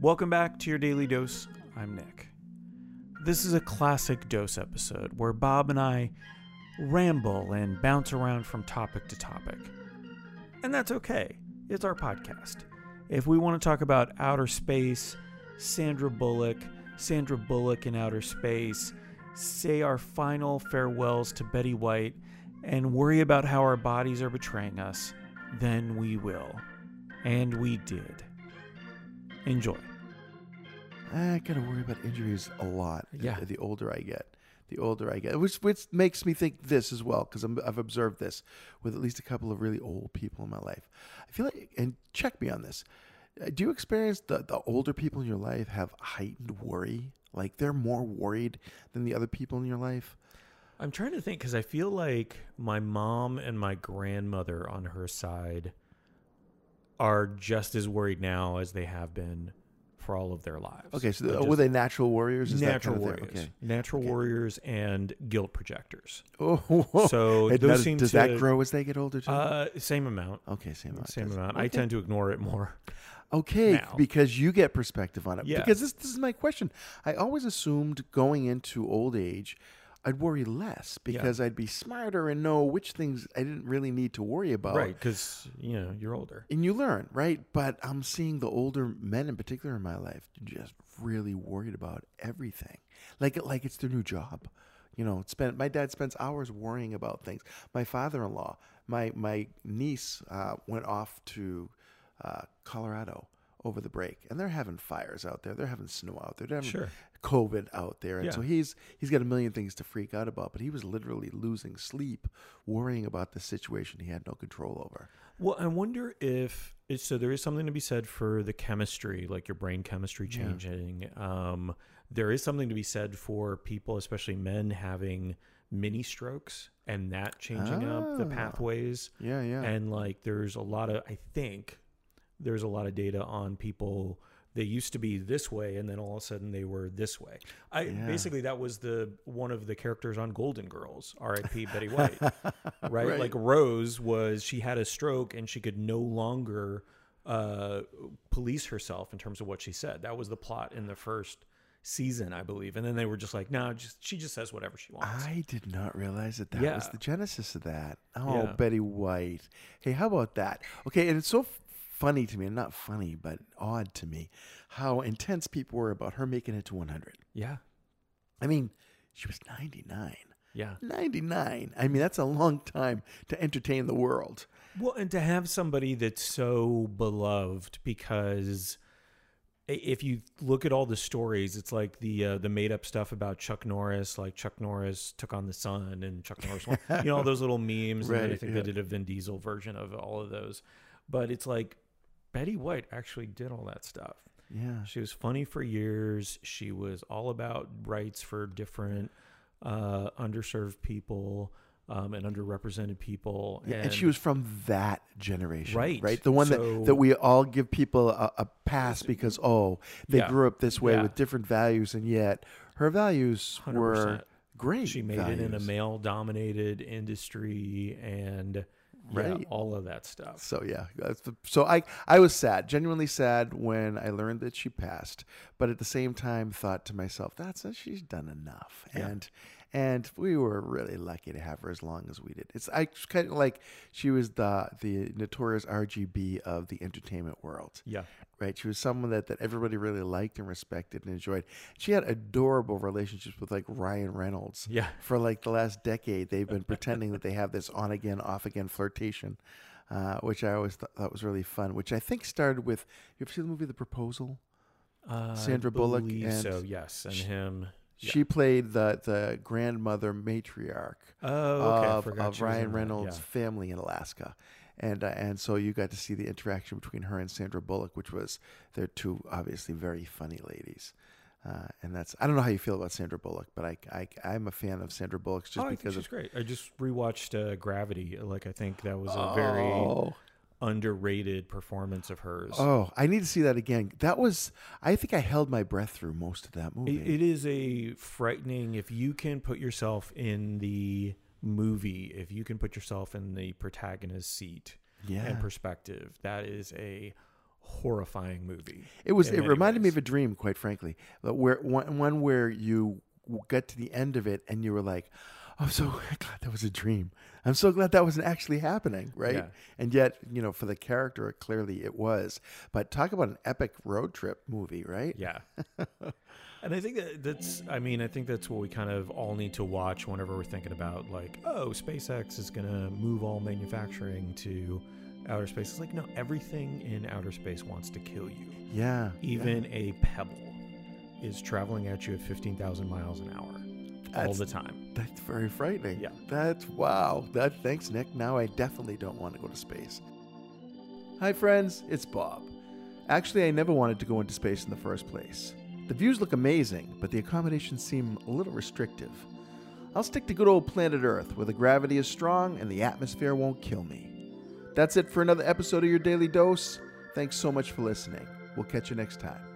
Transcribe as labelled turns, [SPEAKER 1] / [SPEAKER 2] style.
[SPEAKER 1] Welcome back to your daily dose. I'm Nick. This is a classic dose episode where Bob and I ramble and bounce around from topic to topic. And that's okay. It's our podcast. If we want to talk about outer space, Sandra Bullock, Sandra Bullock in outer space, say our final farewells to Betty White, and worry about how our bodies are betraying us, then we will. And we did. Enjoy.
[SPEAKER 2] I gotta worry about injuries a lot.
[SPEAKER 1] Yeah.
[SPEAKER 2] The, the older I get, the older I get, which which makes me think this as well because I've observed this with at least a couple of really old people in my life. I feel like, and check me on this. Uh, Do you experience the the older people in your life have heightened worry? Like they're more worried than the other people in your life.
[SPEAKER 1] I'm trying to think because I feel like my mom and my grandmother on her side are just as worried now as they have been for all of their lives.
[SPEAKER 2] Okay, so the,
[SPEAKER 1] just
[SPEAKER 2] were they natural warriors? Is that
[SPEAKER 1] natural
[SPEAKER 2] kind of
[SPEAKER 1] warriors?
[SPEAKER 2] Okay.
[SPEAKER 1] Natural
[SPEAKER 2] Okay.
[SPEAKER 1] warriors and guilt projectors.
[SPEAKER 2] Oh,
[SPEAKER 1] So
[SPEAKER 2] And
[SPEAKER 1] those
[SPEAKER 2] does,
[SPEAKER 1] seem
[SPEAKER 2] does
[SPEAKER 1] to-
[SPEAKER 2] that grow as they get older too?
[SPEAKER 1] Uh, same amount.
[SPEAKER 2] okay, same amount.
[SPEAKER 1] Same
[SPEAKER 2] does.
[SPEAKER 1] amount. I tend to ignore it more.
[SPEAKER 2] Okay,
[SPEAKER 1] now.
[SPEAKER 2] because you get perspective on it.
[SPEAKER 1] Yeah.
[SPEAKER 2] Because this, this is my question. I always assumed going into old age, I'd worry less because I'd be smarter and know which things I didn't really need to worry about.
[SPEAKER 1] Right, because you know you're older.
[SPEAKER 2] And you learn, right? But I'm seeing the older men in particular in my life just really worried about everything. Like like it's their new job. You know, spend my dad spends hours worrying about things. My father-in-law, my my niece uh, went off to uh, Colorado over the break, and they're having fires out there. They're having snow out there. They're having
[SPEAKER 1] Sure.
[SPEAKER 2] COVID out there, and
[SPEAKER 1] Yeah.
[SPEAKER 2] so he's he's got a million things to freak out about. But he was literally losing sleep, worrying about the situation he had no control over.
[SPEAKER 1] Well, I wonder if so. There is something to be said for the chemistry, like your brain chemistry
[SPEAKER 2] Yeah.
[SPEAKER 1] changing. Um, there is something to be said for people, especially men, having mini strokes and that changing up the
[SPEAKER 2] Ah.
[SPEAKER 1] pathways.
[SPEAKER 2] Yeah, yeah.
[SPEAKER 1] And like, there's a lot of, I think, there's a lot of data on people. They used to be this way, and then all of a sudden they were this way. I
[SPEAKER 2] Yeah.
[SPEAKER 1] basically that was the one of the characters on Golden Girls, R.I.P. Betty White right?
[SPEAKER 2] Right.
[SPEAKER 1] Like Rose was she had a stroke and she could no longer uh, police herself in terms of what she said. That was the plot in the first season, I believe. And then they were just like, no, just she just says whatever she wants.
[SPEAKER 2] I did not realize that that was the genesis of that. Oh,
[SPEAKER 1] Yeah.
[SPEAKER 2] Betty White. Hey, how about that? Okay, and it's so funny to me, and not funny, but odd to me, how intense people were about her making it to 100.
[SPEAKER 1] yeah,
[SPEAKER 2] I mean, she was 99.
[SPEAKER 1] yeah.
[SPEAKER 2] 99. I mean, that's a long time to entertain the world.
[SPEAKER 1] Well, and to have somebody that's so beloved because if you look at all the stories, it's like the uh, the made up stuff about Chuck Norris, like Chuck Norris took on the sun and Chuck Norris, won. you know, all those little memes. and I think
[SPEAKER 2] yeah.
[SPEAKER 1] they did a Vin Diesel version of all of those. But it's like Betty White actually did all that stuff.
[SPEAKER 2] Yeah.
[SPEAKER 1] She was funny for years. She was all about rights for different uh, underserved people um, and underrepresented people.
[SPEAKER 2] Yeah, and, she was from that generation,
[SPEAKER 1] Right.
[SPEAKER 2] Right, the one
[SPEAKER 1] So-
[SPEAKER 2] that, that we all give people a, a pass because oh, they
[SPEAKER 1] Yeah.
[SPEAKER 2] grew up this way
[SPEAKER 1] Yeah.
[SPEAKER 2] with different values, and yet her values were
[SPEAKER 1] 100%.
[SPEAKER 2] great.
[SPEAKER 1] She made it in a male dominated industry and yeah,
[SPEAKER 2] Right.
[SPEAKER 1] all of that stuff.
[SPEAKER 2] So yeah, so I I was sad, genuinely sad when I learned that she passed, but at the same time thought to myself, that's she's done enough,
[SPEAKER 1] Yeah.
[SPEAKER 2] and and we were really lucky to have her as long as we did. It's I kind of like she was the the notorious RGB of the entertainment world.
[SPEAKER 1] Yeah.
[SPEAKER 2] right? She was someone that, that everybody really liked and respected and enjoyed. She had adorable relationships with like Ryan Reynolds.
[SPEAKER 1] Yeah.
[SPEAKER 2] For like the last decade, they've been pretending that they have this on again, off again flirtation, uh, which I always th- thought was really fun. Which I think started with. You ever see the movie The Proposal?
[SPEAKER 1] Uh,
[SPEAKER 2] Sandra Bullock and
[SPEAKER 1] so, yes. And
[SPEAKER 2] sh-
[SPEAKER 1] him. Yeah.
[SPEAKER 2] She played the the grandmother matriarch
[SPEAKER 1] Oh, okay.
[SPEAKER 2] Of, of
[SPEAKER 1] she was in
[SPEAKER 2] Ryan Reynolds'
[SPEAKER 1] yeah.
[SPEAKER 2] family in Alaska. And, uh, and so you got to see the interaction between her and Sandra Bullock, which was they're two obviously very funny ladies. Uh, and that's I don't know how you feel about Sandra Bullock, but I, I I'm a fan of Sandra Bullock just
[SPEAKER 1] oh,
[SPEAKER 2] because
[SPEAKER 1] she's
[SPEAKER 2] of
[SPEAKER 1] great. I just rewatched uh, Gravity. Like, I think that was a very
[SPEAKER 2] oh,
[SPEAKER 1] underrated performance of hers.
[SPEAKER 2] oh I need to see that again. That was I think I held my breath through most of that movie.
[SPEAKER 1] It, it is a frightening if you can put yourself in the movie, if you can put yourself in the protagonist's seat.
[SPEAKER 2] Yeah.
[SPEAKER 1] and perspective, that is a horrifying movie.
[SPEAKER 2] It was. It reminded me of a dream, quite frankly. But where one, one where you get to the end of it and you were like, "I'm so glad that was a dream. I'm so glad that wasn't actually happening." Right.
[SPEAKER 1] Yeah.
[SPEAKER 2] And yet, you know, for the character, clearly it was. But talk about an epic road trip movie, right?
[SPEAKER 1] Yeah. and I think that that's, I mean, I think that's what we kind of all need to watch whenever we're thinking about, like, oh, SpaceX is going to move all manufacturing to outer space. It's like, no, everything in outer space wants to kill you.
[SPEAKER 2] Yeah.
[SPEAKER 1] Even a pebble is traveling at you at 15,000 miles an hour all the time.
[SPEAKER 2] That's very frightening.
[SPEAKER 1] Yeah.
[SPEAKER 2] That's wow. That thanks, Nick. Now I definitely don't want to go to space. Hi friends, it's Bob. Actually, I never wanted to go into space in the first place. The views look amazing, but the accommodations seem a little restrictive. I'll stick to good old planet Earth, where the gravity is strong and the atmosphere won't kill me. That's it for another episode of your Daily Dose. Thanks so much for listening. We'll catch you next time.